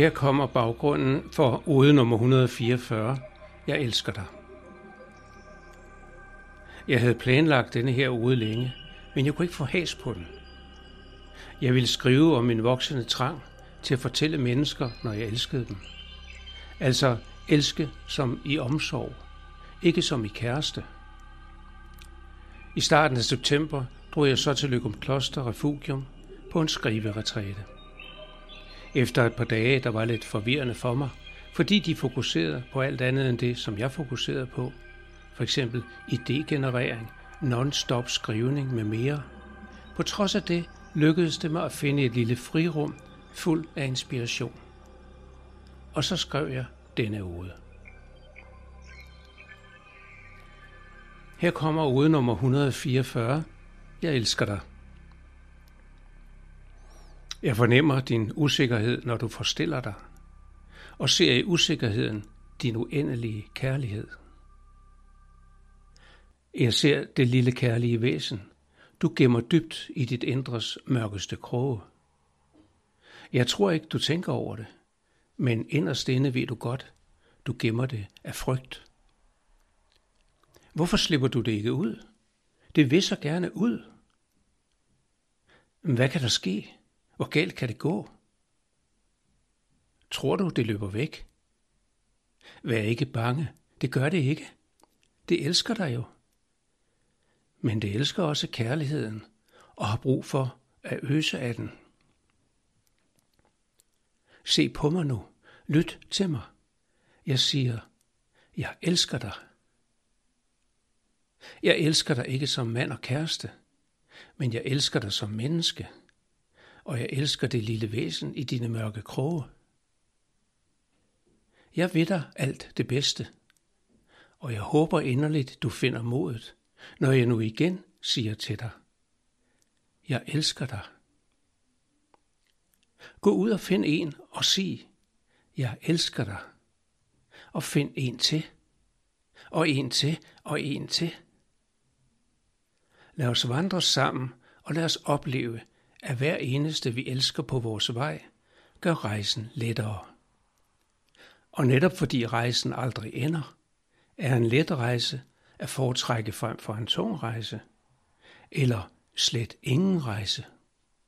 Her kommer baggrunden for ode nummer 144. Jeg elsker dig. Jeg havde planlagt denne her ode længe, men jeg kunne ikke få has på den. Jeg ville skrive om min voksende trang til at fortælle mennesker, når jeg elskede dem. Altså elske som i omsorg, ikke som i kæreste. I starten af september drog jeg så til Lykum Kloster Refugium på en skriveretræte. Efter et par dage, der var lidt forvirrende for mig, fordi de fokuserede på alt andet end det, som jeg fokuserede på. For eksempel idégenerering, non-stop skrivning med mere. På trods af det lykkedes det mig at finde et lille frirum fuld af inspiration. Og så skrev jeg denne ode. Her kommer ode nummer 144. Jeg elsker dig. Jeg fornemmer din usikkerhed, når du forstiller dig, og ser i usikkerheden din uendelige kærlighed. Jeg ser det lille kærlige væsen, du gemmer dybt i dit indres mørkeste kroge. Jeg tror ikke, du tænker over det, men inderst inde ved du godt, du gemmer det af frygt. Hvorfor slipper du det ikke ud? Det vil så gerne ud. Hvad kan der ske? Hvor galt kan det gå? Tror du, det løber væk? Vær ikke bange. Det gør det ikke. Det elsker dig jo. Men det elsker også kærligheden og har brug for at øse af den. Se på mig nu. Lyt til mig. Jeg siger, jeg elsker dig. Jeg elsker dig ikke som mand og kæreste, men jeg elsker dig som menneske, og jeg elsker det lille væsen i dine mørke kroge. Jeg ved dig alt det bedste, og jeg håber inderligt, du finder modet, når jeg nu igen siger til dig, jeg elsker dig. Gå ud og find en og sig, jeg elsker dig. Og find en til, og en til, og en til. Lad os vandre sammen, og lad os opleve, at hver eneste vi elsker på vores vej, gør rejsen lettere. Og netop fordi rejsen aldrig ender, er en let rejse at foretrække frem for en tung rejse, eller slet ingen rejse.